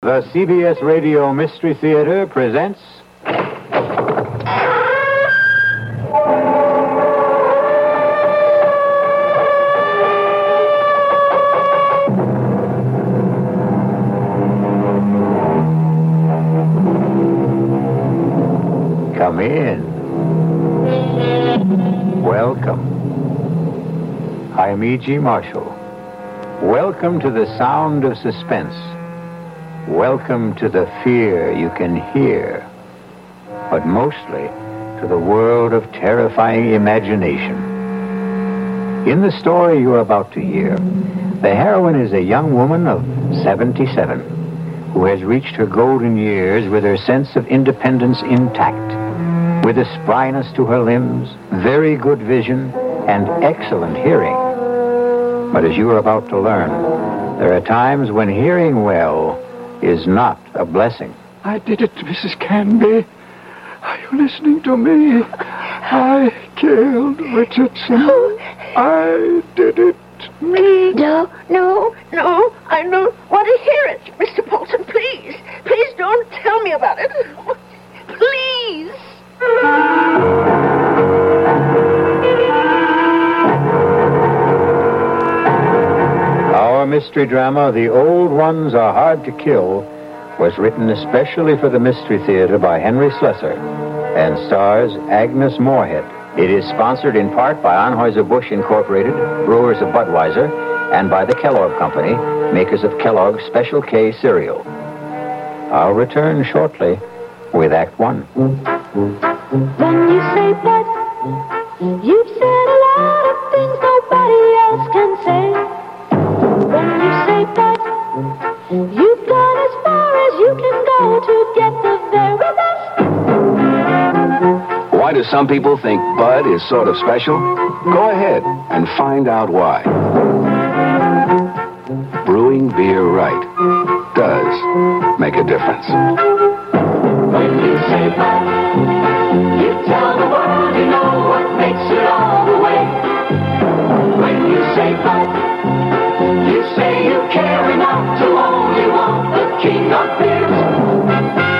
The CBS Radio Mystery Theater presents. Come in. Welcome. I'm E.G. Marshall. Welcome to the sound of suspense. Welcome to the fear you can hear, but mostly to the world of terrifying imagination. In the story you're about to hear, the heroine is a young woman of 77 who has reached her golden years with her sense of independence intact, with a spryness to her limbs, very good vision, and excellent hearing. But as you are about to learn, there are times when hearing well is not a blessing. I did it, Mrs. Canby. Are you listening to me? I killed Richardson. I did it. Me. No, no, no. I don't want to hear it. Mr. Paulson, please. Please don't tell me about it. Please. Mystery drama, The Old Ones Are Hard to Kill, was written especially for the Mystery Theater by Henry Slesar and stars Agnes Moorehead. It is sponsored in part by Anheuser-Busch Incorporated, brewers of Budweiser, and by the Kellogg Company, makers of Kellogg's Special K cereal. I'll return shortly with Act One. When you say Bud, you've said a lot of things you've gone as far as you can go to get the very best. Why do some people think Bud is sort of special? Go ahead and find out why. Brewing beer right does make a difference. When you say Bud, you tell the world you know what makes it all the way. When you say Bud, king of beers.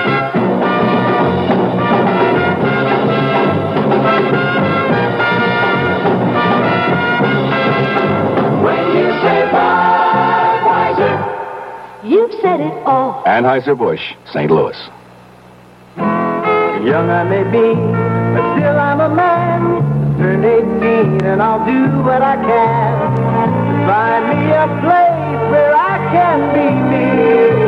When you say Budweiser, You've said it all. Anheuser-Busch, St. Louis. Young I may be, but still I'm a man. Turned 18 and I'll do what I can. Find me a place where I can be me.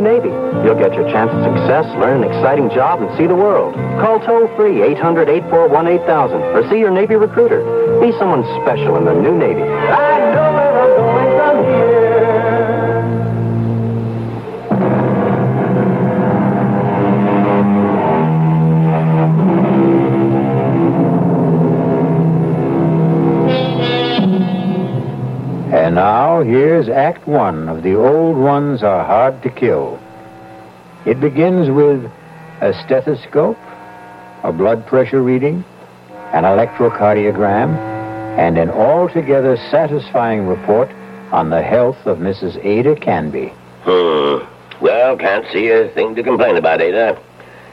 new Navy? You'll get your chance at success, learn an exciting job, and see the world. Call toll free 800 841 8000 or see your Navy recruiter. Be someone special in the new Navy. Now, here's Act One of The Old Ones Are Hard to Kill. It begins with a stethoscope, a blood pressure reading, an electrocardiogram, and an altogether satisfying report on the health of Mrs. Ada Canby. Hmm. Well, can't see a thing to complain about, Ada.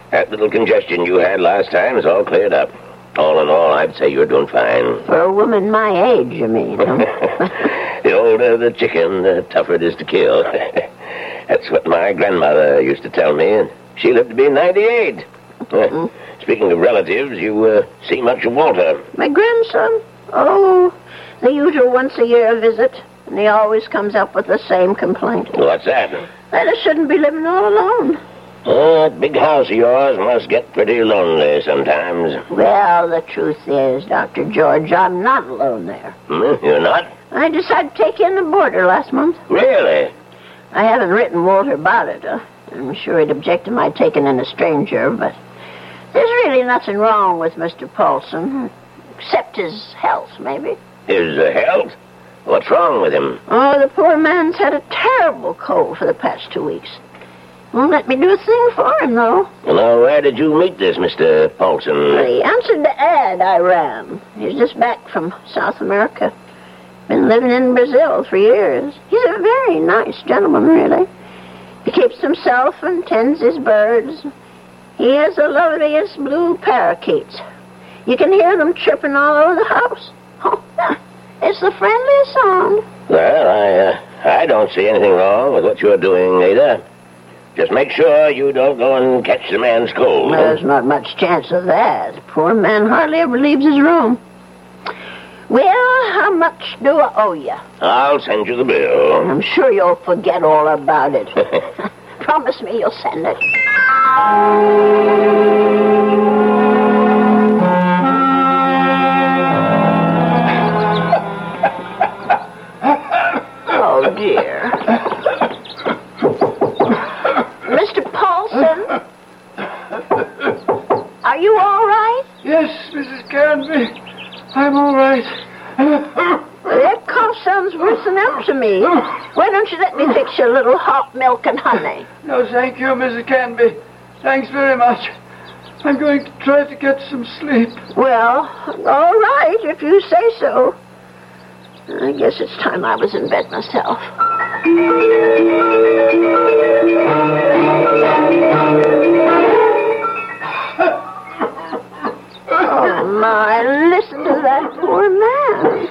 That little congestion you had last time is all cleared up. All in all, I'd say you're doing fine. For a woman my age, you mean, huh? the older the chicken, the tougher it is to kill. That's what my grandmother used to tell me, and she lived to be 98. Uh, Speaking of relatives, you uh, see much of Walter. My grandson? Oh, the usual once a year visit. And he always comes up with the same complaint. What's that? That I shouldn't be living all alone. Oh, that big house of yours must get pretty lonely sometimes. Well, the truth is, Dr. George, I'm not alone there. Hmm, You're not? I decided to take in the boarder last month. Really? I haven't written Walter about it. Uh, I'm sure he'd object to my taking in a stranger, but there's really nothing wrong with Mr. Paulson, except his health, maybe. His uh, health? What's wrong with him? Oh, the poor man's had a terrible cold for the past two weeks. Won't let me do a thing for him, though. Now, where did you meet this Mr. Paulson? He answered the ad I ran. He's just back from South America. Been living in Brazil for years. He's a very nice gentleman, really. He keeps himself and tends his birds. He has the loveliest blue parakeets. You can hear them chirping all over the house. Oh, it's the friendliest sound. Well, I, uh, I don't see anything wrong with what you're doing, Ada. Just make sure you don't go and catch the man's cold. There's not much chance of that. Poor man hardly ever leaves his room. Well, how much do I owe you? I'll send you the bill. I'm sure you'll forget all about it. Promise me you'll send it. Oh, dear. Mr. Paulson? Are you all right? Yes, Mrs. Canby. I'm all right. That cough sounds worse than ever to me. Why don't you let me fix you a little hot milk and honey? No, thank you, Mrs. Canby. Thanks very much. I'm going to try to get some sleep. Well, all right, if you say so. I guess it's time I was in bed myself. My, listen to that poor man.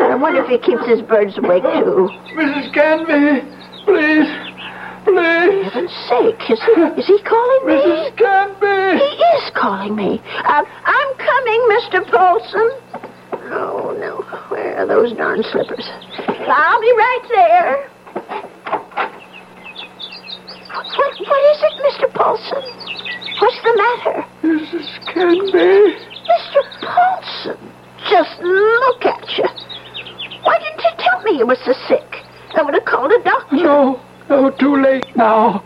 I wonder if he keeps his birds awake, too. Mrs. Canby, please, please. heaven's sake, is he, is he calling me? Mrs. Canby. He is calling me. Uh, I'm coming, Mr. Paulson. Oh, no. Where are those darn slippers? I'll be right there. What, what, is it, Mr. Paulson? What's the matter? Mrs. Canby. Mr. Paulson, just look at you. Why didn't you tell me you were so sick? I would have called a doctor. No, no, too late now.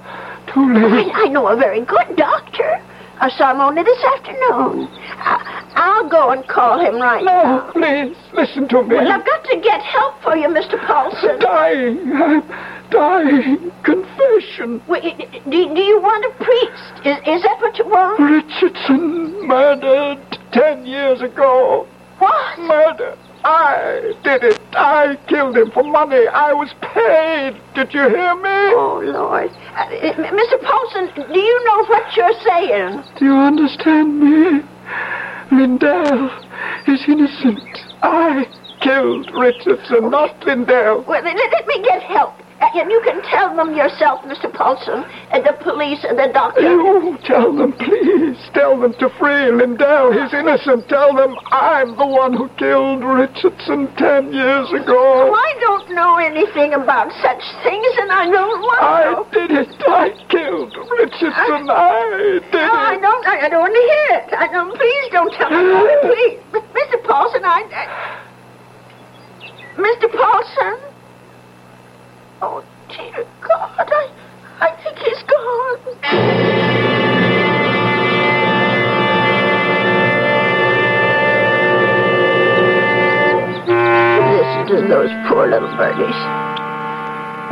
Too late. I, I know a very good doctor. I saw him only this afternoon. I, I'll go and call him right now. No, please, listen to me. Well, I've got to get help for you, Mr. Paulson. dying. I'm dying. Confession. Wait, do, do you want a priest? Is, is that what you want? Richardson murdered ten years ago. What? Murder. I did it. I killed him for money. I was paid. Did you hear me? Oh, Lord. Uh, Mr. Paulson, do you know what you're saying? Do you understand me? Lindell is innocent. I killed Richardson, not Lindell. Well, let, let me get help. And you can tell them yourself, Mr. Paulson, and the police and the doctor. You tell them, please. Tell them to free Lindell. He's innocent. Tell them I'm the one who killed Richardson ten years ago. Oh, I don't know anything about such things, and I don't want I to. did it. I killed Richardson. I did No, I don't. I, I don't want to hear it. I don't. Please don't tell me. about it, Please, Mr. Paulson. I, I. Mr. Paulson. Oh dear God! I, I think he's gone. Listen to those poor little birdies.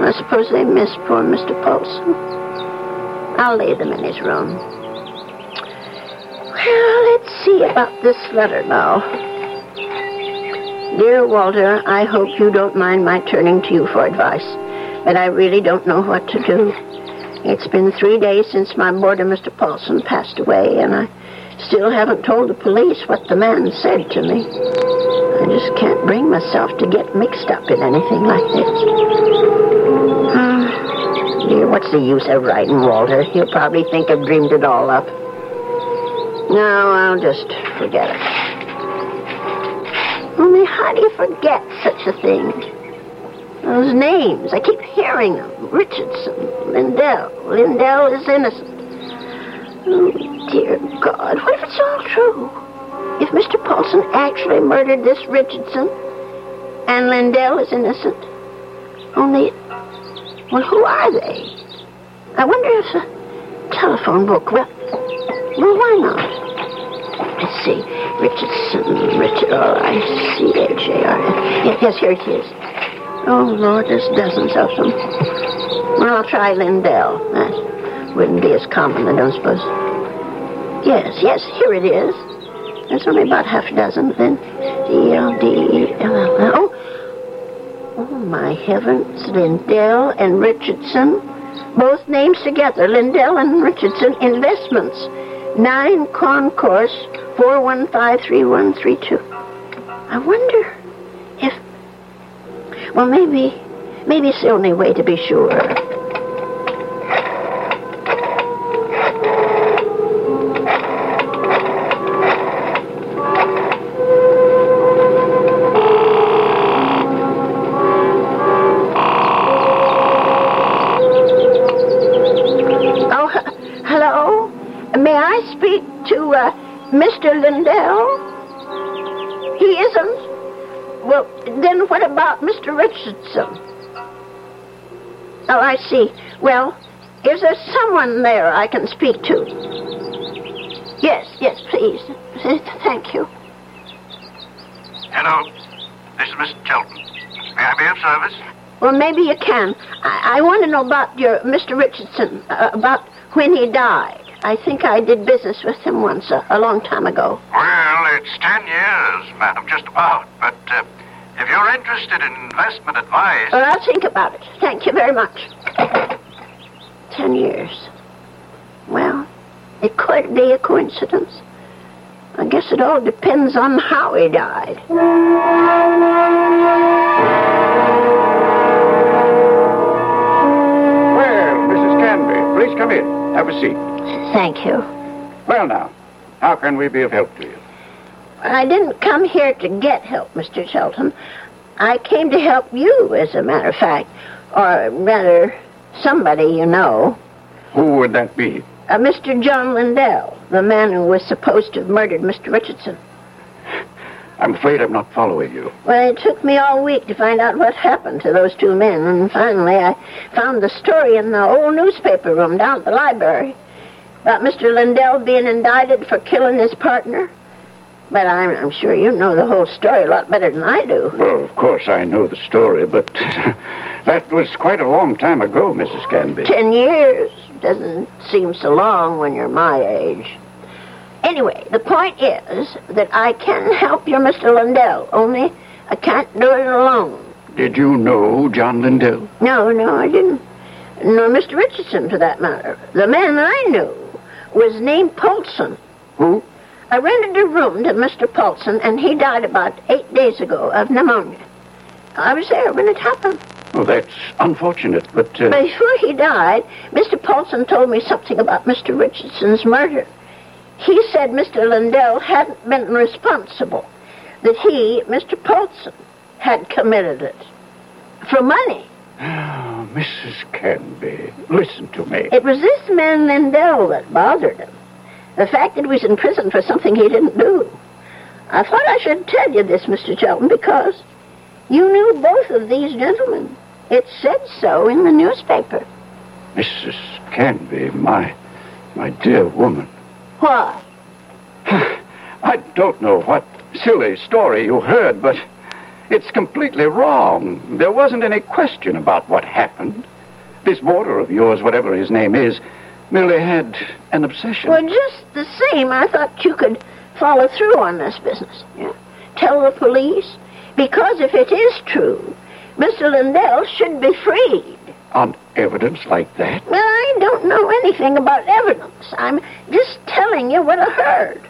I suppose they miss poor Mr. Paulson. I'll lay them in his room. Well, let's see about this letter now. Dear Walter, I hope you don't mind my turning to you for advice, but I really don't know what to do. It's been three days since my boarder, Mr. Paulson, passed away, and I still haven't told the police what the man said to me. I just can't bring myself to get mixed up in anything like this. Ah, dear, what's the use of writing, Walter? He'll probably think I've dreamed it all up. No, I'll just forget it. Only how do you forget such a thing? Those names, I keep hearing them. Richardson, Lindell. Lindell is innocent. Oh, dear God, what if it's all true? If Mr. Paulson actually murdered this Richardson, and Lindell is innocent, only Well, who are they? I wonder if the telephone book. Well, well, why not? Let's see. Richardson, Richard, oh, R-I-C-H-A-R. Yes, yes, here it is. Oh, Lord, there's dozens of them. Well, I'll try Lindell. That wouldn't be as common, I don't suppose. Yes, yes, here it is. There's only about half a dozen. Then D-L-D-E-L-L. Oh, oh, my heavens. Lindell and Richardson. Both names together. Lindell and Richardson Investments. 9 Concourse 4153132. I wonder if. Well, maybe. Maybe it's the only way to be sure. Then what about Mr. Richardson? Oh, I see. Well, is there someone there I can speak to? Yes, yes, please. Thank you. Hello. This is Mr. Chelton. May I be of service? Well, maybe you can. I, I want to know about your Mr. Richardson, uh, about when he died. I think I did business with him once, uh, a long time ago. Well, it's ten years, madam, just about. But uh, you're interested in investment advice. Well, I'll think about it. Thank you very much. Ten years. Well, it could be a coincidence. I guess it all depends on how he died. Well, Mrs. Canby, please come in. Have a seat. Thank you. Well, now, how can we be of help to you? I didn't come here to get help, Mr. Shelton. I came to help you, as a matter of fact. Or rather, somebody you know. Who would that be? Uh, Mr. John Lindell, the man who was supposed to have murdered Mr. Richardson. I'm afraid I'm not following you. Well, it took me all week to find out what happened to those two men, and finally I found the story in the old newspaper room down at the library about Mr. Lindell being indicted for killing his partner. But I'm, I'm sure you know the whole story a lot better than I do. Well, of course, I know the story, but that was quite a long time ago, Mrs. Canby. Ten years doesn't seem so long when you're my age. Anyway, the point is that I can help you, Mr. Lindell, only I can't do it alone. Did you know John Lindell? No, no, I didn't. Nor Mr. Richardson, for that matter. The man I knew was named Paulson. Who? I rented a room to Mr. Paulson, and he died about eight days ago of pneumonia. I was there when it happened. Oh, that's unfortunate, but. Uh, Before he died, Mr. Paulson told me something about Mr. Richardson's murder. He said Mr. Lindell hadn't been responsible, that he, Mr. Paulson, had committed it. For money. Oh, Mrs. Canby, listen to me. It was this man Lindell that bothered him. The fact that he was in prison for something he didn't do. I thought I should tell you this, Mr. Chelton, because you knew both of these gentlemen. It said so in the newspaper. Mrs. Canby, my, my dear woman. Why? I don't know what silly story you heard, but it's completely wrong. There wasn't any question about what happened. This boarder of yours, whatever his name is, merely had an obsession. Well, just the same, I thought you could follow through on this business. Yeah. Tell the police. Because if it is true, Mr. Lindell should be freed. On evidence like that? Well, I don't know anything about evidence. I'm just telling you what I heard.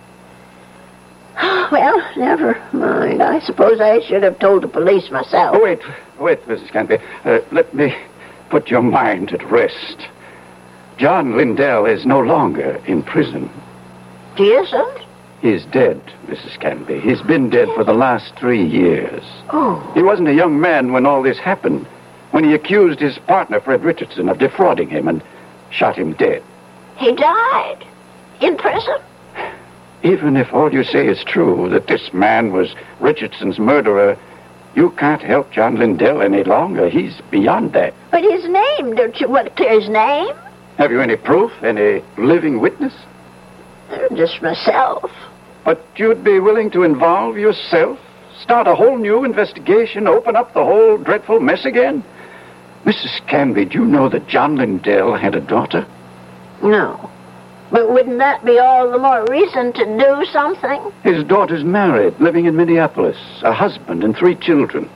Well, never mind. I suppose I should have told the police myself. Oh, wait, wait, Mrs. Canby. Uh, let me put your mind at rest. John Lindell is no longer in prison. He isn't? He's dead, Mrs. Canby. He's been dead for the last three years. Oh, He wasn't a young man when all this happened, when he accused his partner, Fred Richardson, of defrauding him and shot him dead. he died? In prison? Even if all you say is true, that this man was Richardson's murderer, You can't help John Lindell any longer. He's beyond that. But his name, don't you want to clear his name? Have you any proof, any living witness? Just myself. But you'd be willing to involve yourself, start a whole new investigation, open up the whole dreadful mess again? Mrs. Canby, do you know that John Lindell had a daughter? No. But wouldn't that be all the more reason to do something? His daughter's married, living in Minneapolis, a husband and three children.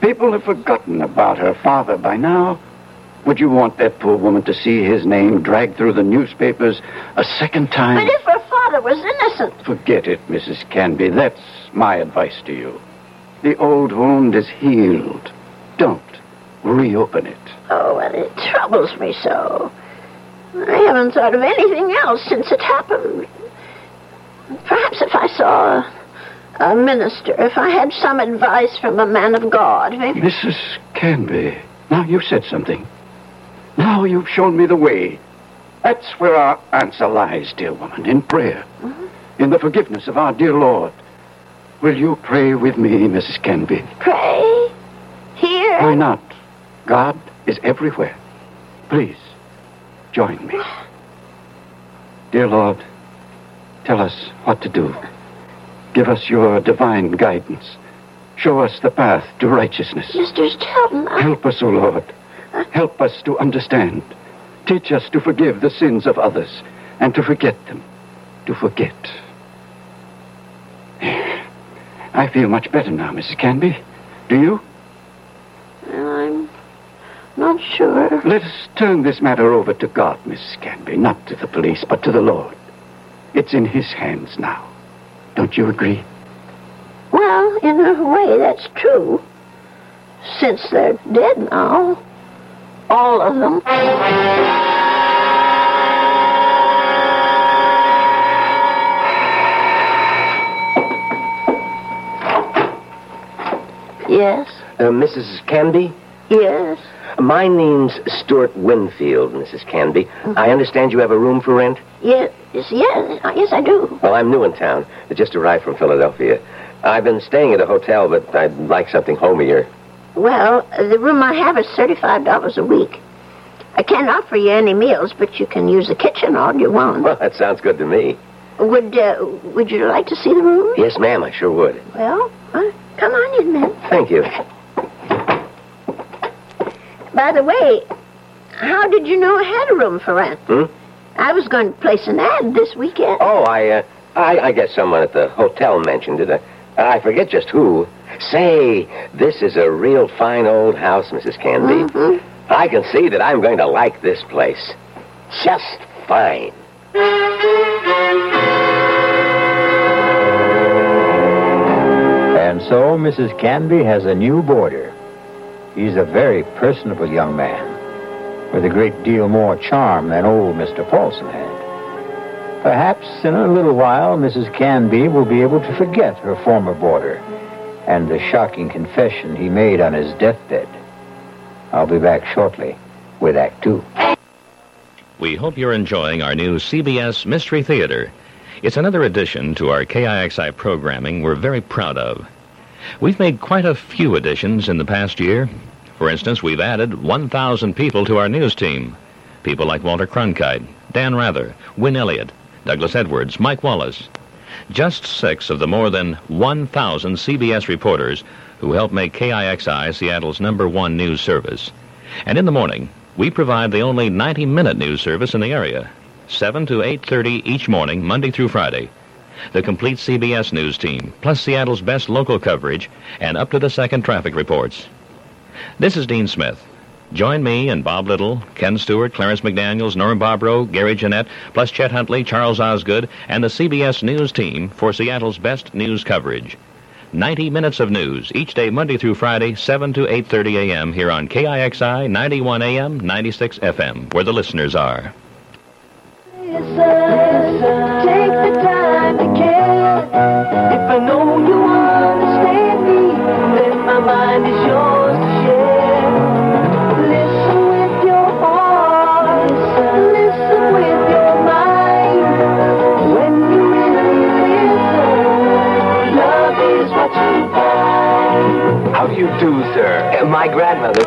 People have forgotten about her father by now. Would you want that poor woman to see his name dragged through the newspapers a second time? But if her father was innocent, Forget it, Mrs. Canby. That's my advice to you. The old wound is healed. Don't reopen it. oh, well, it troubles me so. I haven't thought of anything else since it happened. Perhaps if I saw a, a minister, if I had some advice from a man of God, maybe. Mrs. Canby, now you've said something. Now you've shown me the way. That's where our answer lies, dear woman, in prayer. Uh-huh. In the forgiveness of our dear Lord. Will you pray with me, Mrs. Canby? Pray? Here? Why not? God is everywhere. Please, join me. Dear Lord, tell us what to do. Give us your divine guidance. Show us the path to righteousness. Mr. Stelton, I... Help us, O Lord. Help us to understand. Teach us to forgive the sins of others and to forget them. To forget. I feel much better now, Mrs. Canby. Do you? I'm not sure. Let us turn this matter over to God, Mrs. Canby. Not to the police, but to the Lord. It's in His hands now. Don't you agree? Well, in a way, that's true. Since they're dead now. All of them. Yes, Uh, Mrs. Canby? yes. My name's Stuart Winfield, Mrs. Canby. I understand you have a room for rent? Yes, yes, yes, yes, I do. Well, I'm new in town. I just arrived from Philadelphia. I've been staying at a hotel, but I'd like something homier. Well, the room I have is $35 a week. I can't offer you any meals, but you can use the kitchen all you want. Well, that sounds good to me. Would uh, Would you like to see the room? Yes, ma'am, I sure would. Well, uh, come on in then. Thank you. By the way, how did you know I had a room for rent? Hmm? I was going to place an ad this weekend. Oh, I, uh, I, I guess someone at the hotel mentioned it. Uh, I forget just who. Say, this is a real fine old house, Mrs. Canby. Mhm. I can see that I'm going to like this place. Just fine. And so Mrs. Canby has a new boarder. He's a very personable young man with a great deal more charm than old Mr. Paulson had. Perhaps in a little while Mrs. Canby will be able to forget her former boarder and the shocking confession he made on his deathbed. I'll be back shortly with Act Two. We hope you're enjoying our new CBS Mystery Theater. It's another addition to our KIXI programming we're very proud of. We've made quite a few additions in the past year. For instance, we've added 1,000 people to our news team. People like Walter Cronkite, Dan Rather, Win Elliott, Douglas Edwards, Mike Wallace. Just six of the more than 1,000 CBS reporters who help make KIXI Seattle's number one news service. And in the morning, we provide the only 90-minute news service in the area, 7 to 8:30 each morning, Monday through Friday. The complete CBS news team, plus Seattle's best local coverage and up to the second traffic reports. This is Dean Smith. Join me and Bob Little, Ken Stewart, Clarence McDaniels, Norm Bobrow, Gary Jeanette, plus Chet Huntley, Charles Osgood, and the CBS News team for Seattle's best news coverage. 90 minutes of news each day Monday through Friday 7 to 8:30 a.m. here on KIXI 91 AM 96 FM where the listeners are. The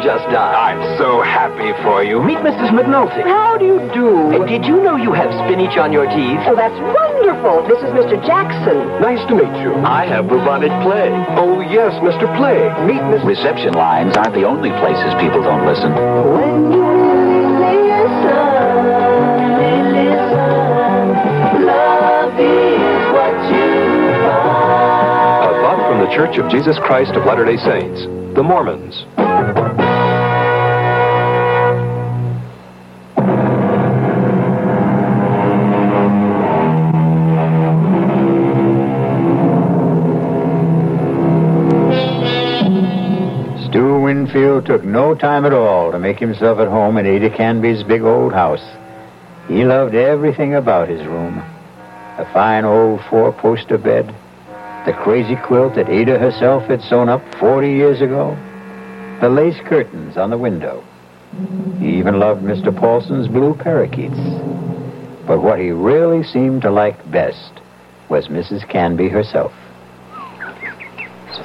just died. I'm so happy for you. Meet Mrs. McNulty. How do you do? Did you know you have spinach on your teeth? Oh, that's wonderful. This is Mr. Jackson. Nice to meet you. I have bubonic plague. Oh, yes, Mr. Plague. Meet Miss... Reception lines aren't the only places people don't listen. When you listen, listen, love is what you find. A thought from the Church of Jesus Christ of Latter-day Saints, the Mormons. Stu Winfield took no time at all to make himself at home in Ada Canby's big old house. He loved everything about his room. The fine old four-poster bed, the crazy quilt that Ada herself had sewn up 40 years ago, the lace curtains on the window. He even loved Mr. Paulson's blue parakeets. But what he really seemed to like best was Mrs. Canby herself.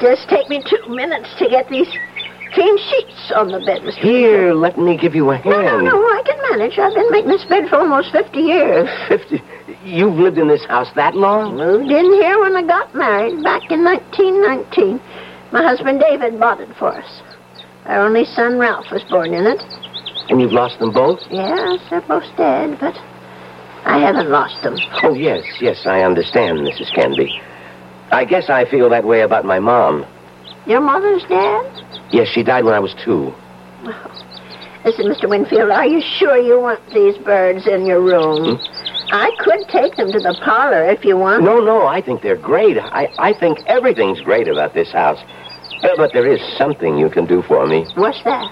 Just take me two minutes to get these clean sheets on the bed, Mr. Here, let me give you a hand. No, no, hand. no, I can manage. I've been making this bed for almost 50 years. Fifty. You've lived in this house that long? Moved in here when I got married back in 1919. My husband David bought it for us. Our only son Ralph was born in it. And you've lost them both? Yes, they're both dead, but I haven't lost them. Oh, yes, yes, I understand, Mrs. Canby. I guess I feel that way about my mom. Your mother's dead? Yes, she died when I was two. Listen, Mr. Winfield, are you sure you want these birds in your room? Hmm? I could take them to the parlor if you want. No, no, I think they're great. I, I think everything's great about this house. Uh, but there is something you can do for me. What's that?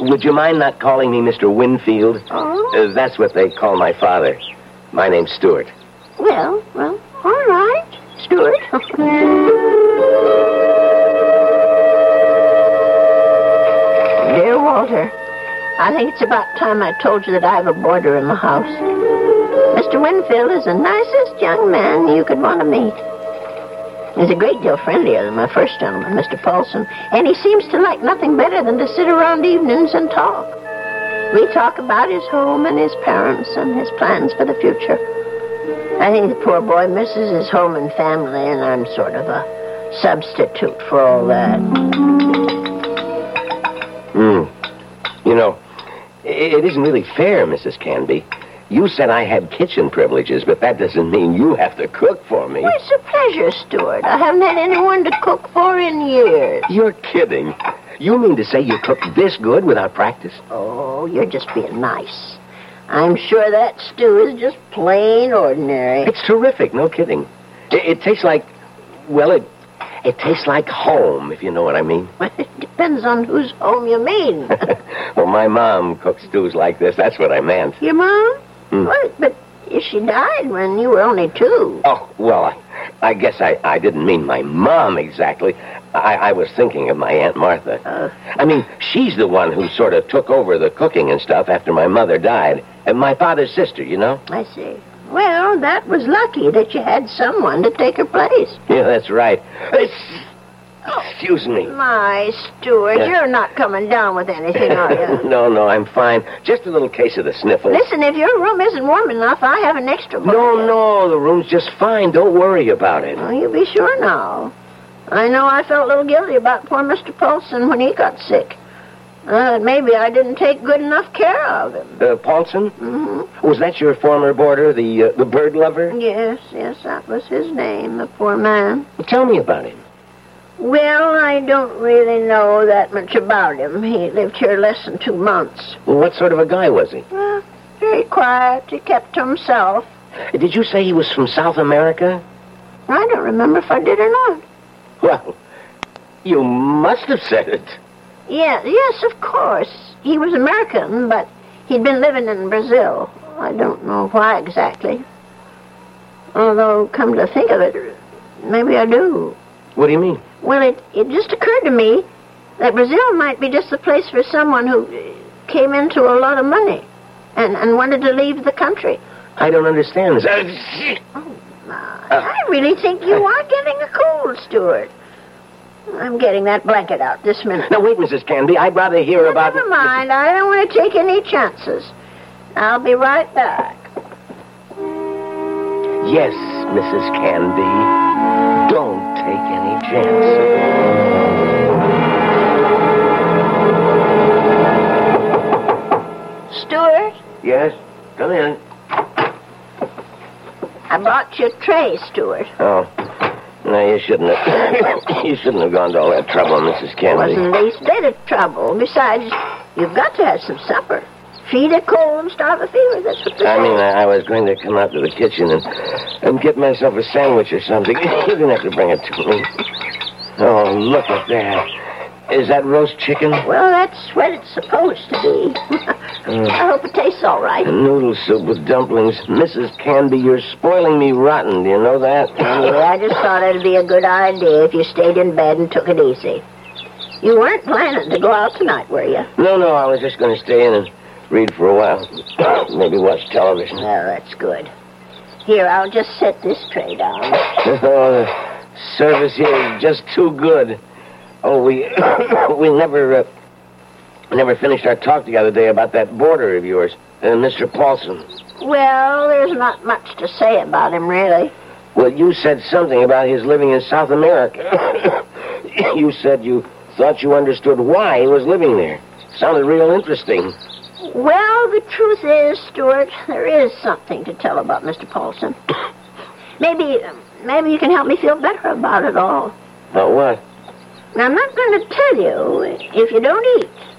Would you mind not calling me Mr. Winfield? Oh? Uh, that's what they call my father. My name's Stuart. Well, well, all right, Stuart. Dear Walter, I think it's about time I told you that I have a boarder in the house. Mr. Winfield is the nicest young man you could want to meet. He's a great deal friendlier than my first gentleman, Mr. Paulson, and he seems to like nothing better than to sit around evenings and talk. We talk about his home and his parents and his plans for the future. I think the poor boy misses his home and family, and I'm sort of a substitute for all that. Hmm. You know, it isn't really fair, Mrs. Canby. You said I had kitchen privileges, but that doesn't mean you have to cook for me. Well, it's a pleasure, Stuart. I haven't had anyone to cook for in years. You're kidding. You mean to say you cook this good without practice? Oh, you're just being nice. I'm sure that stew is just plain ordinary. It's terrific, no kidding. It, it tastes like, well, it it tastes like home, if you know what I mean. it depends on whose home you mean. well, my mom cooks stews like this. That's what I meant. Your mom? Hmm. Well, but she died when you were only two. Oh, well, I, I guess I, I didn't mean my mom exactly. I, I was thinking of my Aunt Martha. Uh, I mean, she's the one who sort of took over the cooking and stuff after my mother died. And my father's sister, you know? I see. Well, that was lucky that you had someone to take her place. Yeah, that's right. Excuse me. My Stuart, Yeah. you're not coming down with anything, are you? no, no, I'm fine. Just a little case of the sniffles. Listen, if your room isn't warm enough, I have an extra one. No, no, the room's just fine. Don't worry about it. Well, you be sure now. I know I felt a little guilty about poor Mr. Paulson when he got sick. Uh, maybe I didn't take good enough care of him. Uh, Paulson? hmm Was that your former boarder, the uh, the bird lover? Yes, yes, that was his name, the poor man. Tell me about him. Well, I don't really know that much about him. He lived here less than two months. Well, what sort of a guy was he? Well, very quiet. He kept to himself. Did you say he was from South America? I don't remember if I did or not. Well, you must have said it. Yeah, yes, of course. He was American, but he'd been living in Brazil. I don't know why exactly. Although, come to think of it, maybe I do. What do you mean? Well, it, it just occurred to me that Brazil might be just the place for someone who uh, came into a lot of money and, and wanted to leave the country. I don't understand. Oh, I really think you are getting a cold, Stuart. I'm getting that blanket out this minute. Now, wait, Mrs. Canby. I'd rather hear Well, about... Never mind. I don't want to take any chances. I'll be right back. Yes, Mrs. Canby. Don't take any chances. Stuart, Yes? Come in. I brought you a tray, Stuart. Oh. No, you shouldn't have. you shouldn't have gone to all that trouble, Mrs. Kennedy. It Wasn't the least bit of trouble. Besides, you've got to have some supper. Feed a cold and starve a fever. That's what I mean, I, I was going to come out to the kitchen and, and get myself a sandwich or something. You didn't have to bring it to me. Oh, look at that. Is that roast chicken? Well, that's what it's supposed to be. Mm. I hope it tastes all right. Noodle soup with dumplings. Mrs. Canby, you're spoiling me rotten. Do you know that? Anyway, I just thought it'd be a good idea if you stayed in bed and took it easy. You weren't planning to go out tonight, were you? No, no, I was just going to stay in and read for a while. Maybe watch television. Oh, that's good. Here, I'll just set this tray down. Oh, the service here is just too good. Oh, we we never uh, never finished our talk the other day about that boarder of yours, uh, Mr. Paulson. Well, there's not much to say about him, really. Well, you said something about his living in South America. you said you thought you understood why he was living there. Sounded real interesting. Well, the truth is, Stuart, there is something to tell about Mr. Paulson. Maybe, maybe you can help me feel better about it all. But what? Now, I'm not going to tell you if you don't eat.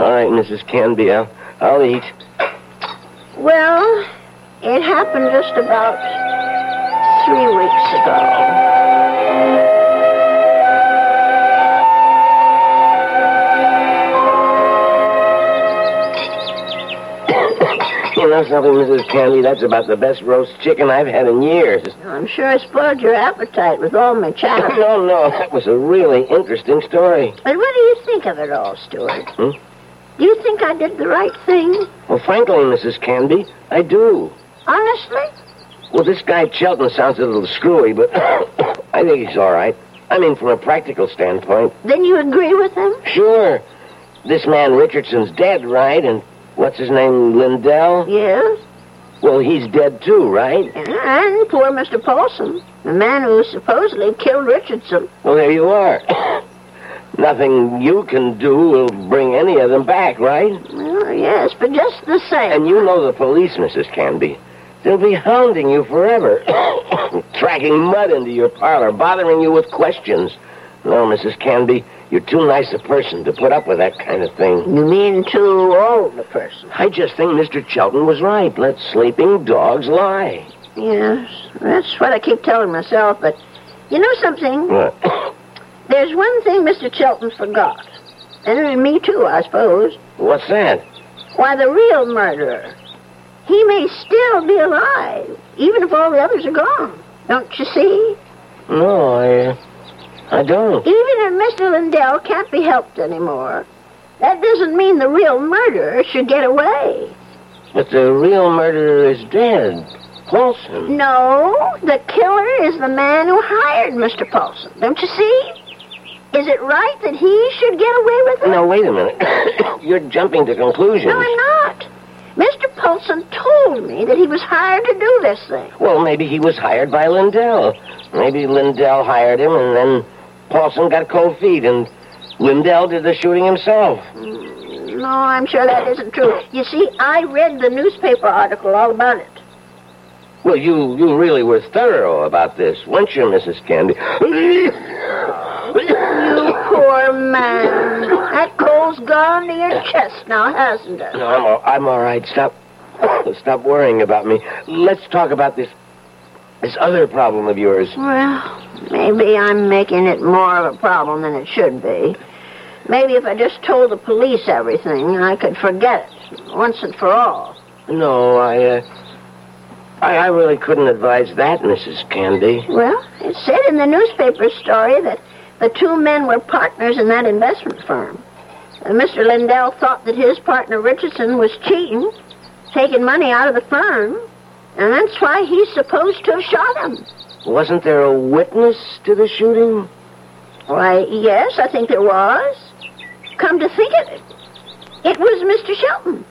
All right, Mrs. Canby, I'll, I'll eat. Well, it happened just about three weeks ago. Something, Mrs. Canby? That's about the best roast chicken I've had in years. I'm sure I spoiled your appetite with all my chatter. No, no, that was a really interesting story. But what do you think of it all, Stuart? Hmm? Do you think I did the right thing? Well, frankly, Mrs. Canby, I do. Honestly? Well, this guy Chelton sounds a little screwy, but I think he's all right. I mean, from a practical standpoint. Then you agree with him? Sure. This man Richardson's dead, right? And what's his name, Lindell? Yes. Well, he's dead too, right? And poor Mr. Paulson, the man who supposedly killed Richardson. Well, there you are. Nothing you can do will bring any of them back, right? Well, yes, but just the same. And you know the police, Mrs. Canby. They'll be hounding you forever, tracking mud into your parlor, bothering you with questions. No, Mrs. Canby, you're too nice a person to put up with that kind of thing. You mean too old a person? I just think Mr. Chelton was right. Let sleeping dogs lie. Yes, that's what I keep telling myself, but you know something? What? There's one thing Mr. Chelton forgot. And me too, I suppose. What's that? Why, the real murderer. He may still be alive, even if all the others are gone. Don't you see? No, I, uh, I don't. Even if Mr. Lindell can't be helped anymore, that doesn't mean the real murderer should get away. But the real murderer is dead. Paulson. No, the killer is the man who hired Mr. Paulson. Don't you see? Is it right that he should get away with it? Now, wait a minute. You're jumping to conclusions. No, I'm not. Mr. Paulson told me that he was hired to do this thing. Well, maybe he was hired by Lindell. Maybe Lindell hired him, and then Paulson got cold feet, and Lindell did the shooting himself. Mm, no, I'm sure that isn't true. You see, I read the newspaper article all about it. Well, you you really were thorough about this, weren't you, Mrs. Canby? You poor man. That cold's gone to your chest now, hasn't it? No, I'm all, I'm all right. Stop, stop worrying about me. Let's talk about this this other problem of yours. Well, maybe I'm making it more of a problem than it should be. Maybe if I just told the police everything, I could forget it once and for all. No, I, uh, I, I really couldn't advise that, Mrs. Canby. Well, it said in the newspaper story that the two men were partners in that investment firm. And Mr. Lindell thought that his partner Richardson was cheating, taking money out of the firm, and that's why he's supposed to have shot him. Wasn't there a witness to the shooting? Why, yes, I think there was. Come to think of it, it was Mr. Shelton.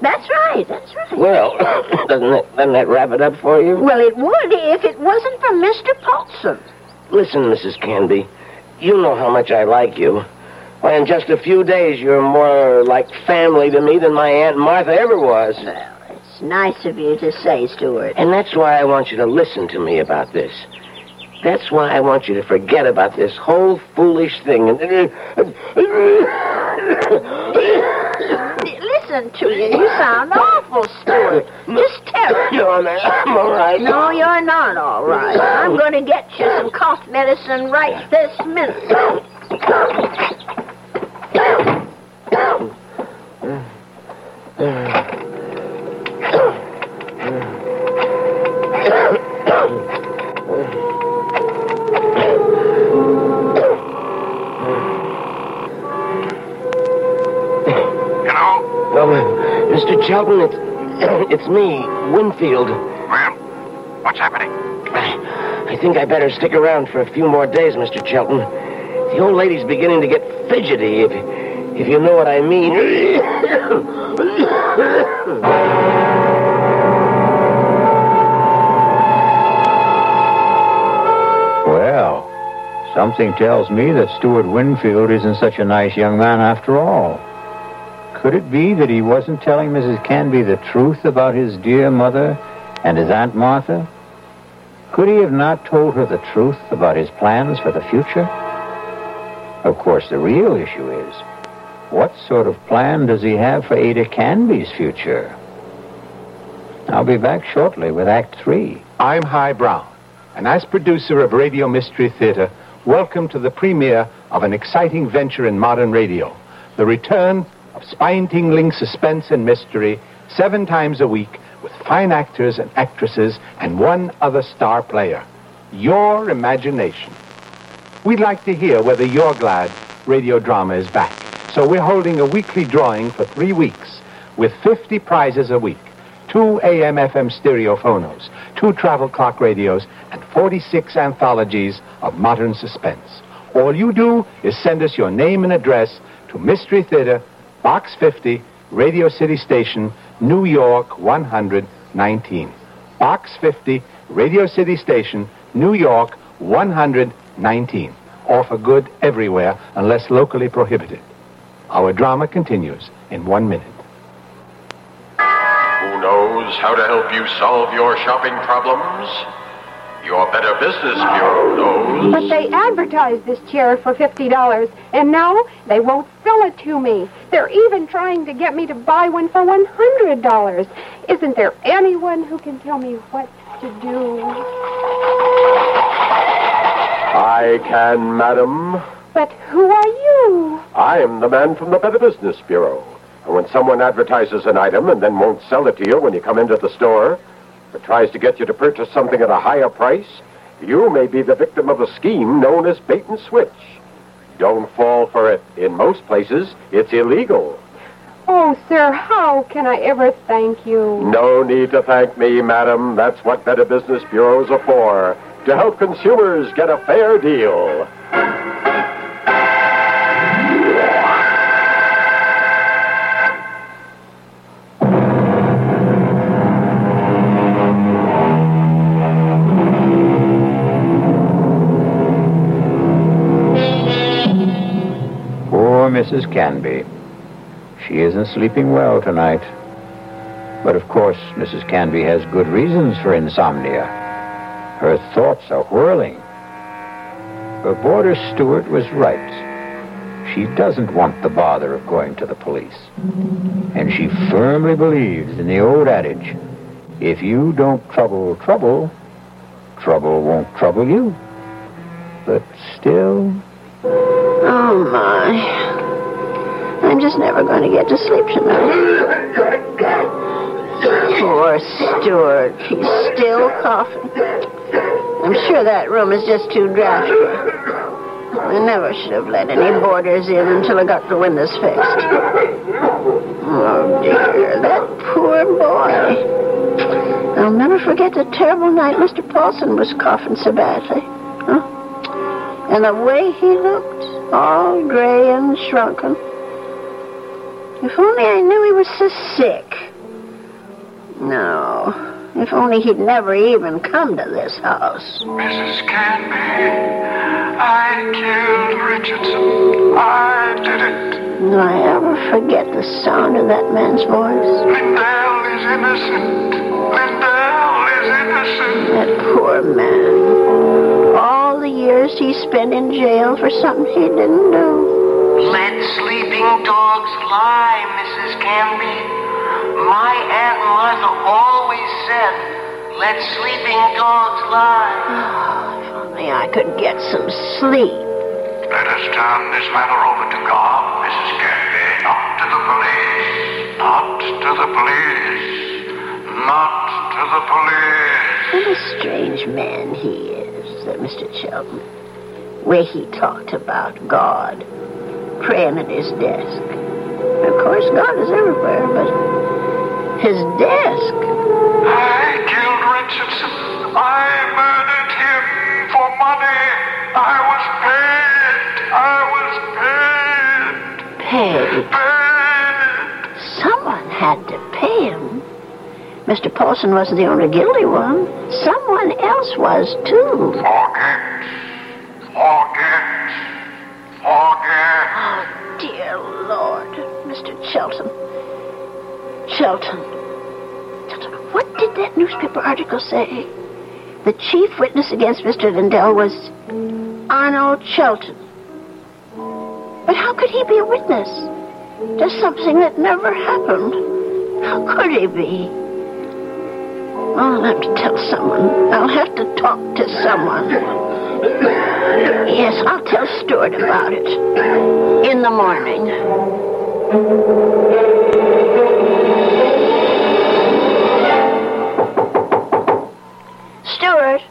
That's right, that's right. Well, doesn't that, doesn't that wrap it up for you? Well, it would if it wasn't for Mr. Paulson. Listen, Mrs. Canby, you know how much I like you. Why, in just a few days, you're more like family to me than my Aunt Martha ever was. Well, it's nice of you to say, Stuart. And that's why I want you to listen to me about this. That's why I want you to forget about this whole foolish thing. And Listen to you. You sound awful, Stuart. Just terrible. No, I'm, I'm all right. No, you're not all right. I'm going to get you some cough medicine right this minute. Uh, it's me, Winfield. Well, what's happening? I think I better stick around for a few more days, Mr. Chelton. The old lady's beginning to get fidgety, if, if you know what I mean. Well, something tells me that Stuart Winfield isn't such a nice young man after all. Could it be that he wasn't telling Mrs. Canby the truth about his dear mother and his Aunt Martha? Could he have not told her the truth about his plans for the future? Of course, the real issue is, what sort of plan does he have for Ada Canby's future? I'll be back shortly with Act Three. I'm Himan Brown, and as producer of Radio Mystery Theater, welcome to the premiere of an exciting venture in modern radio, the return of spine-tingling suspense and mystery seven times a week with fine actors and actresses and one other star player. Your imagination. We'd like to hear whether you're glad radio drama is back. So we're holding a weekly drawing for three weeks with 50 prizes a week. Two AM FM stereophonos, two travel clock radios, and 46 anthologies of modern suspense. All you do is send us your name and address to Mystery Theater, Box 50, Radio City Station, New York 119. Box 50, Radio City Station, New York 119. Offer good everywhere unless locally prohibited. Our drama continues in one minute. Who knows how to help you solve your shopping problems? Your Better Business Bureau knows. But they advertised this chair for $50, and now they won't sell it to me. They're even trying to get me to buy one for $100. Isn't there anyone who can tell me what to do? I can, madam. But who are you? I am the man from the Better Business Bureau. And when someone advertises an item and then won't sell it to you when you come into the store, or tries to get you to purchase something at a higher price, you may be the victim of a scheme known as bait and switch. Don't fall for it. In most places, it's illegal. Oh, sir, how can I ever thank you? No need to thank me, madam. That's what Better Business Bureaus are for. To help consumers get a fair deal. Mrs. Canby. She isn't sleeping well tonight. But of course, Mrs. Canby has good reasons for insomnia. Her thoughts are whirling. Her boarder Stuart was right. She doesn't want the bother of going to the police. And she firmly believes in the old adage if you don't trouble trouble, trouble won't trouble you. But still. Oh, my. I'm just never going to get to sleep tonight. Poor Stuart. He's still coughing. I'm sure that room is just too drafty. I never should have let any boarders in until I got the windows fixed. Oh, dear. That poor boy. I'll never forget the terrible night Mr. Paulson was coughing so badly. Huh? And the way he looked, all gray and shrunken. If only I knew he was so sick. No. If only he'd never even come to this house. Mrs. Canby, I killed Richardson. I did it. Do I ever forget the sound of that man's voice? Lindell is innocent. Lindell is innocent. That poor man. All the years he spent in jail for something he didn't do. Let sleeping dogs lie, Mrs. Canby. My Aunt Martha always said, let sleeping dogs lie. Oh, if only I could get some sleep. Let us turn this matter over to God, Mrs. Canby. Not to the police. Not to the police. Not to the police. What a strange man he is, that Mr. Shelton. Where he talked about God, praying at his desk. Of course, God is everywhere, but his desk. I killed Richardson. I murdered him for money. I was paid. I was paid. Paid. Someone had to pay him. Mr. Paulson wasn't the only guilty one. Someone else was, too. Forget. Forget. Oh, dear Lord, Mr. Shelton. Shelton. Shelton, what did that newspaper article say? The chief witness against Mr. Lindell was Arnold Shelton. But how could he be a witness to something that never happened? How could he be? I'll have to tell someone. I'll have to talk to someone. Yes, I'll tell Stuart about it. In the morning. Stuart,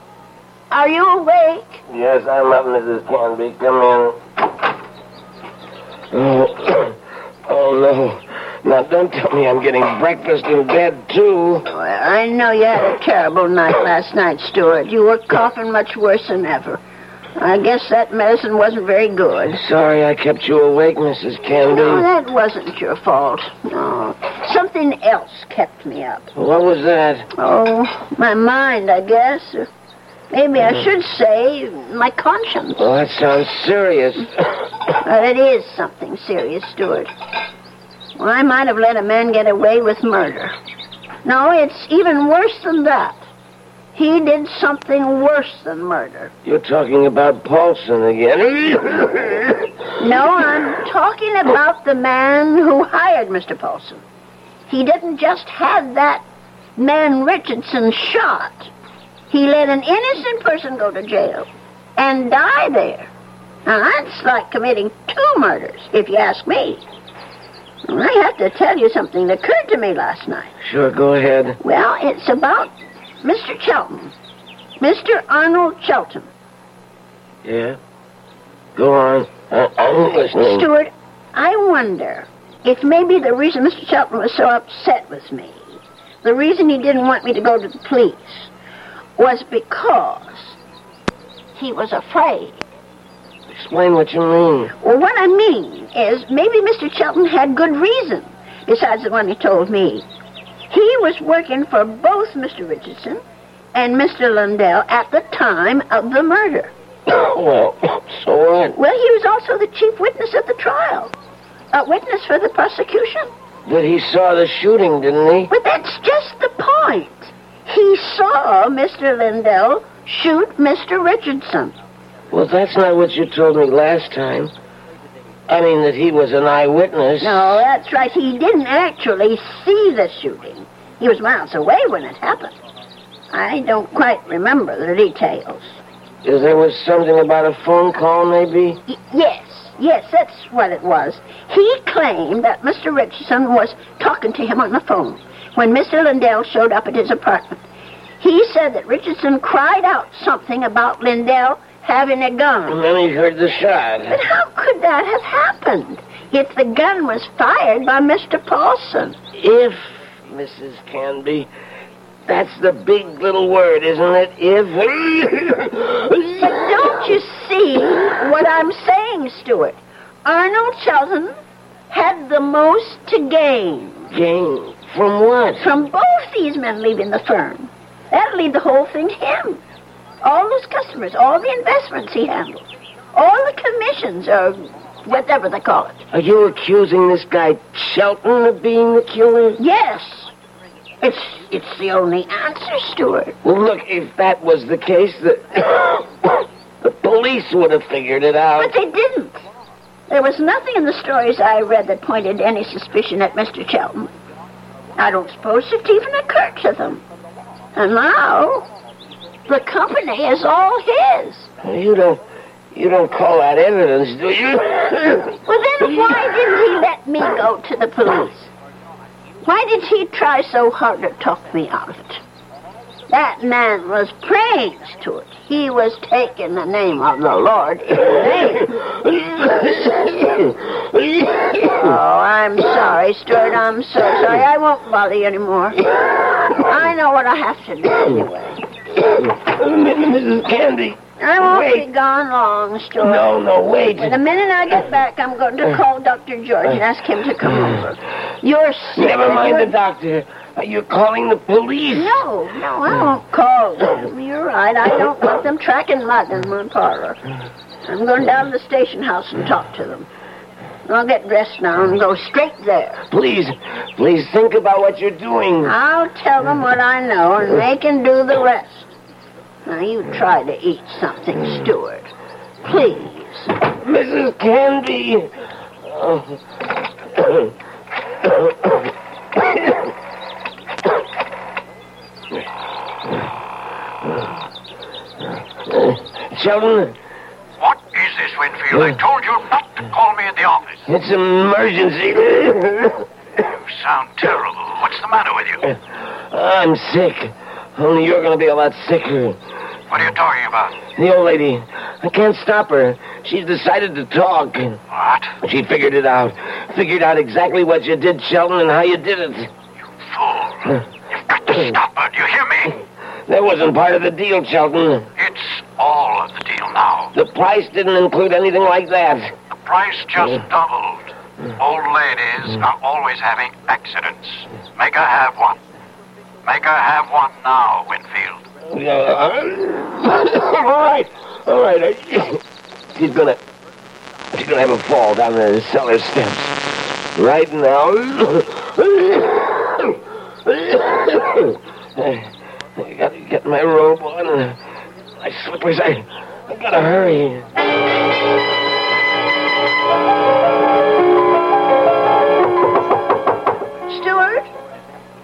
are you awake? Yes, I'm up, Mrs. Canby. Come in. Oh, oh no. Now, don't tell me I'm getting breakfast in bed, too. Well, I know you had a terrible night last night, Stuart. You were coughing much worse than ever. I guess that medicine wasn't very good. Sorry I kept you awake, Mrs. Canby. No, that wasn't your fault. No. Something else kept me up. What was that? Oh, my mind, I guess. Maybe I mm. should say my conscience. Well, that sounds serious. Well, it is something serious, Stuart. Well, I might have let a man get away with murder. No, it's even worse than that. He did something worse than murder. You're talking about Paulson again. No, I'm talking about the man who hired Mr. Paulson. He didn't just have that man Richardson shot. He let an innocent person go to jail and die there. Now, that's like committing two murders, if you ask me. And I have to tell you something that occurred to me last night. sure, go ahead. Well, it's about Mr. Chelton. Mr. Arnold Chelton. Yeah? Go on. Uh, I- I'm listening. Stuart, I wonder if maybe the reason Mr. Chelton was so upset with me, the reason he didn't want me to go to the police, was because he was afraid. Explain what you mean. Well, what I mean is maybe Mr. Chelton had good reason, besides the one he told me. He was working for both Mr. Richardson and Mr. Lundell at the time of the murder. well, so what? Well, he was also the chief witness at the trial, a witness for the prosecution. That he saw the shooting, didn't he? But that's just the point. He saw Mr. Lindell shoot Mr. Richardson. Well, that's not what you told me last time. I mean that he was an eyewitness. No, that's right. He didn't actually see the shooting. He was miles away when it happened. I don't quite remember the details. Is there was something about a phone call, maybe? Y- yes, yes, that's what it was. He claimed that Mr. Richardson was talking to him on the phone when Mr. Lindell showed up at his apartment. He said that Richardson cried out something about Lindell having a gun. And then he heard the shot. But how could that have happened if the gun was fired by Mr. Paulson? If, Mrs. Canby, that's the big little word, isn't it? If. But don't you see what I'm saying, Stuart? Arnold Shelton had the most to gain. Gain? From what? From both these men leaving the firm. That'll leave the whole thing to him. All those customers, all the investments he handled, all the commissions, or whatever they call it. Are you accusing this guy Shelton of being the killer? Yes. It's it's the only answer, Stuart. Well, look, if that was the case, the, the police would have figured it out. But they didn't. There was nothing in the stories I read that pointed any suspicion at Mr. Shelton. I don't suppose it even occurred to them. And now, the company is all his. You don't, you don't call that evidence, do you? Well, then why didn't he let me go to the police? Why did he try so hard to talk me out of it? That man was praying to it. He was taking the name of the Lord in vain. oh, I'm sorry, Stuart. I'm so sorry. I won't bother you anymore. I know what I have to do anyway. Mrs. Canby. I won't Wait. be gone long, Stuart. No, no, wait. The minute I get back, I'm going to uh, call Dr. George and ask him to come uh, over. You're sick. Never mind the doctor. You're you calling the police? No, no, I hmm. won't call them. You're right. I don't want them tracking mud in my parlor. I'm going down to the station house and talk to them. I'll get dressed now and go straight there. Please, please think about what you're doing. I'll tell them what I know, and they can do the rest. Now, you try to eat something, hmm. Stuart. Please. Mrs. Canby. Sheldon, What is this, Winfield? I hmm. told you not to call me at the office. it's an emergency. You sound terrible. What's the matter with you? I'm sick. Only you're going to be a lot sicker. What are you talking about? The old lady. I can't stop her. She's decided to talk. What? She figured it out. Figured out exactly what you did, Sheldon, and how you did it. You fool. You've got to stop her. Do you hear me? That wasn't part of the deal, Sheldon. It's all of the deal now. The price didn't include anything like that. The price just doubled. Old ladies hmm. are always having accidents. Make her have one. Make her have one now, Winfield. all right, all right. She's gonna, she's gonna have a fall down the cellar steps right now. I gotta get my robe on and my slippers. I, I gotta hurry.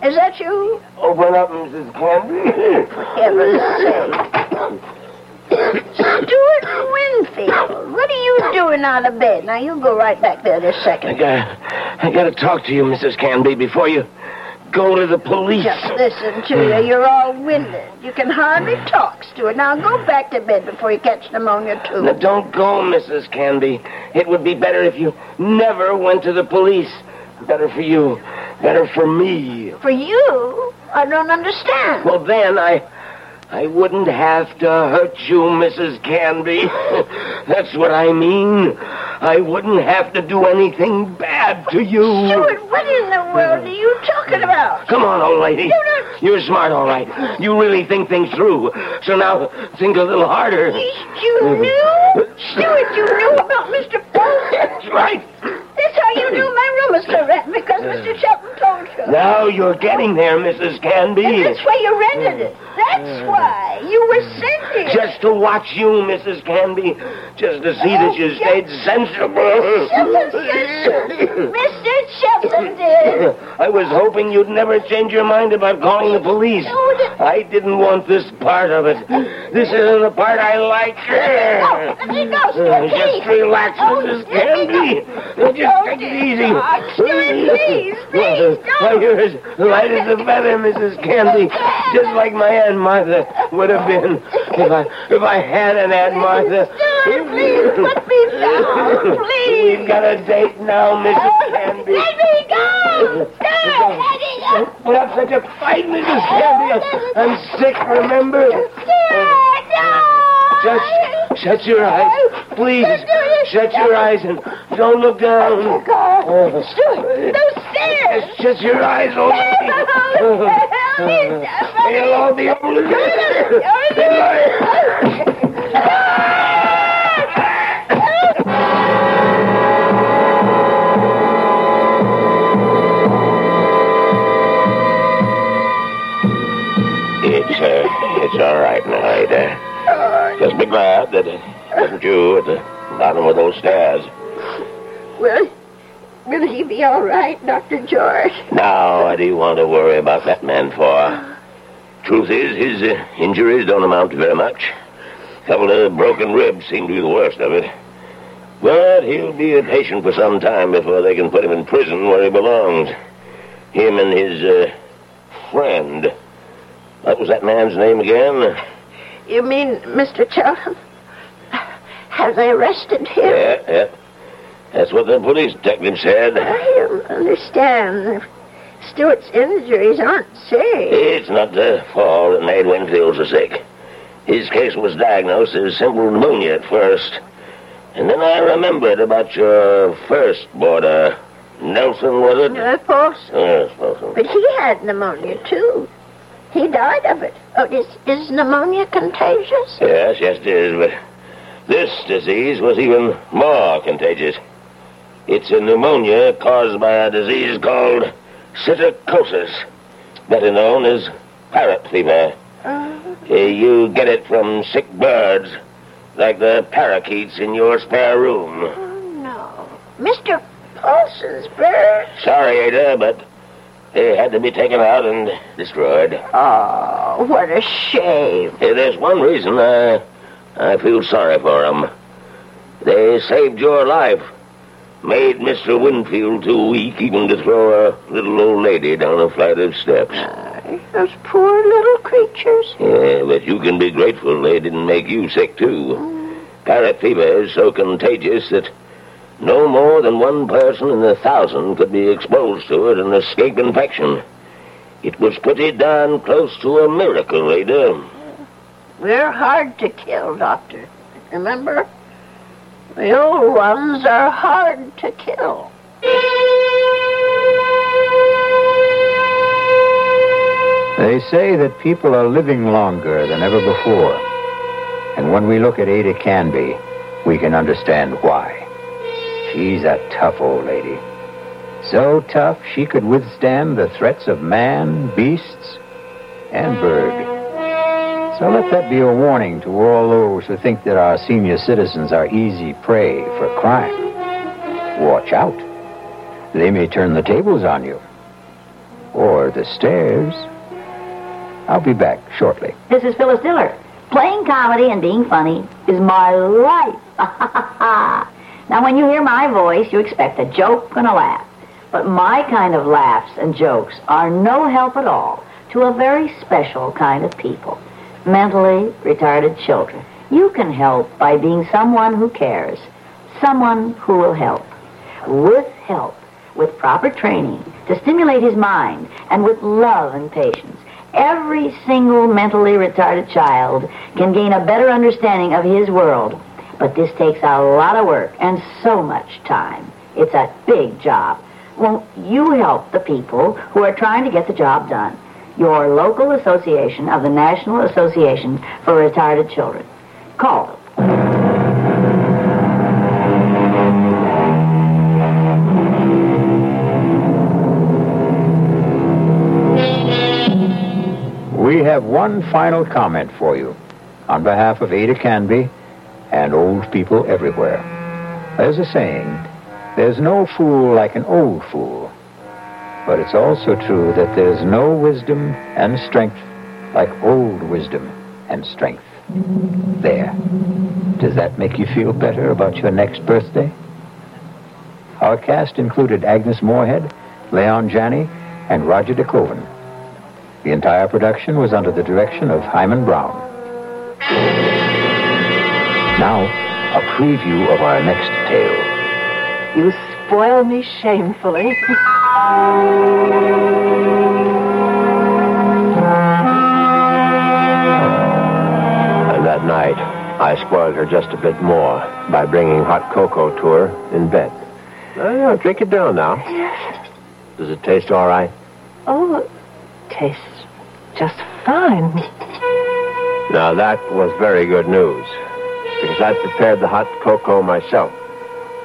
Is that you? Open up, Mrs. Canby. For heaven's sake. Stuart Winfield, what are you doing out of bed? Now, you go right back there this second. I second. gotta, I gotta talk to you, Mrs. Canby, before you go to the police. Just listen to you. You're all winded. You can hardly talk, Stuart. Now, go back to bed before you catch pneumonia, too. Now, don't go, Mrs. Canby. It would be better if you never went to the police. Better for you. Better for me. For you? I don't understand. Well, then I. I wouldn't have to hurt you, Mrs. Canby. That's what I mean. I wouldn't have to do anything bad to you. Stuart, what in the world are you talking about? Come on, old lady. You're smart, all right. You really think things through. So now think a little harder. You knew? Stuart, you knew about Mr. Polk? That's right. That's how you knew my room was rent, because Mr. Shelton told you. Now you're getting there, Mrs. Canby. And that's why you rented it. That's why. You were sent here. Just to watch you, Mrs. Canby. Just to see that oh, you stayed sensible. Mr. Shelton did. I was hoping you'd never change your mind about calling the police. No, I didn't want this part of it. This isn't the part I like. Oh, let me go, Stuart, Just relax, Oh, Mrs. let me Canby. go. Just take it easy. Oh, ah, Stuart, please, please, Why, you're as light as a feather, Mrs. Canby. Just like my Aunt Martha would have been if I if I had an Aunt Martha. Stuart, please, put me down, please. We've got a date now, Mrs. Canby. Let me go. Stuart, let me go. Put up such a fight, Mrs. Canby. I'm sick, remember? Stuart, no. Just Shut your eyes. Please. Shut your eyes and don't look down. Oh, God. Stuart, those stairs. Shut your eyes, old lady. They'll all be over. It's, uh, it's all right now, Ada. Just be glad that it wasn't you at the bottom of those stairs. Will, will he be all right, Dr. George? Now, what do you want to worry about that man for? Truth is, his uh, injuries don't amount to very much. A couple of broken ribs seem to be the worst of it. But he'll be a patient for some time before they can put him in prison where he belongs. Him and his uh, friend. What was that man's name again? You mean Mr. Chelton? Have they arrested him? Yeah, yeah. That's what the police detective said. I don't understand. Stuart's injuries aren't serious. It's not the fall that made Winfield so sick. His case was diagnosed as simple pneumonia at first. And then I remembered about your first boarder. Nelson, was it? Uh, Paulson. Yes, Nelson. But he had pneumonia, too. He died of it. Oh, is, is pneumonia contagious? Yes, yes, it is, but this disease was even more contagious. It's a pneumonia caused by a disease called psittacosis, better known as parrot fever. Uh, you get it from sick birds, like the parakeets in your spare room. Oh, no. Mr. Paulson's bird? Sorry, Ada, but they had to be taken out and destroyed. Oh, what a shame. Hey, there's one reason I, I feel sorry for them. They saved your life. Made Mr. Winfield too weak even to throw a little old lady down a flight of steps. Uh, those poor little creatures. Yeah, but you can be grateful they didn't make you sick, too. Mm. Parrot fever is so contagious that no more than one person in a thousand could be exposed to it and escape infection. It was pretty darn close to a miracle, Ada. We're hard to kill, Doctor. Remember? The old ones are hard to kill. They say that people are living longer than ever before. And when we look at Ada Canby, we can understand why. She's a tough old lady. So tough she could withstand the threats of man, beasts, and bird. So let that be a warning to all those who think that our senior citizens are easy prey for crime. Watch out. They may turn the tables on you. Or the stairs. I'll be back shortly. This is Phyllis Diller. Playing comedy and being funny is my life. now, when you hear my voice, you expect a joke and a laugh. But my kind of laughs and jokes are no help at all to a very special kind of people mentally retarded children. You can help by being someone who cares, someone who will help. With help, with proper training to stimulate his mind, and with love and patience, every single mentally retarded child can gain a better understanding of his world. But this takes a lot of work and so much time. It's a big job. Won't you help the people who are trying to get the job done? Your local association of the National Association for Retarded Children. Call them. We have one final comment for you on behalf of Ada Canby and old people everywhere. There's a saying, there's no fool like an old fool. But it's also true that there's no wisdom and strength like old wisdom and strength. There. Does that make you feel better about your next birthday? Our cast included Agnes Moorehead, Leon Janney, and Roger De Koven. The entire production was under the direction of Himan Brown. Now, a preview of our next tale. You spoil me shamefully. And that night, I spoiled her just a bit more by bringing hot cocoa to her in bed. Oh, yeah, drink it down now. Yes. Does it taste all right? Oh, it tastes just fine. Now, that was very good news, because I prepared the hot cocoa myself.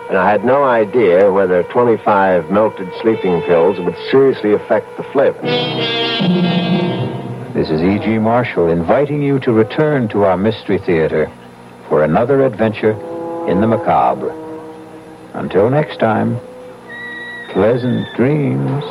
And I had no idea whether 25 melted sleeping pills would seriously affect the flavor. This is E.G. Marshall inviting you to return to our Mystery Theater for another adventure in the macabre. Until next time, pleasant dreams.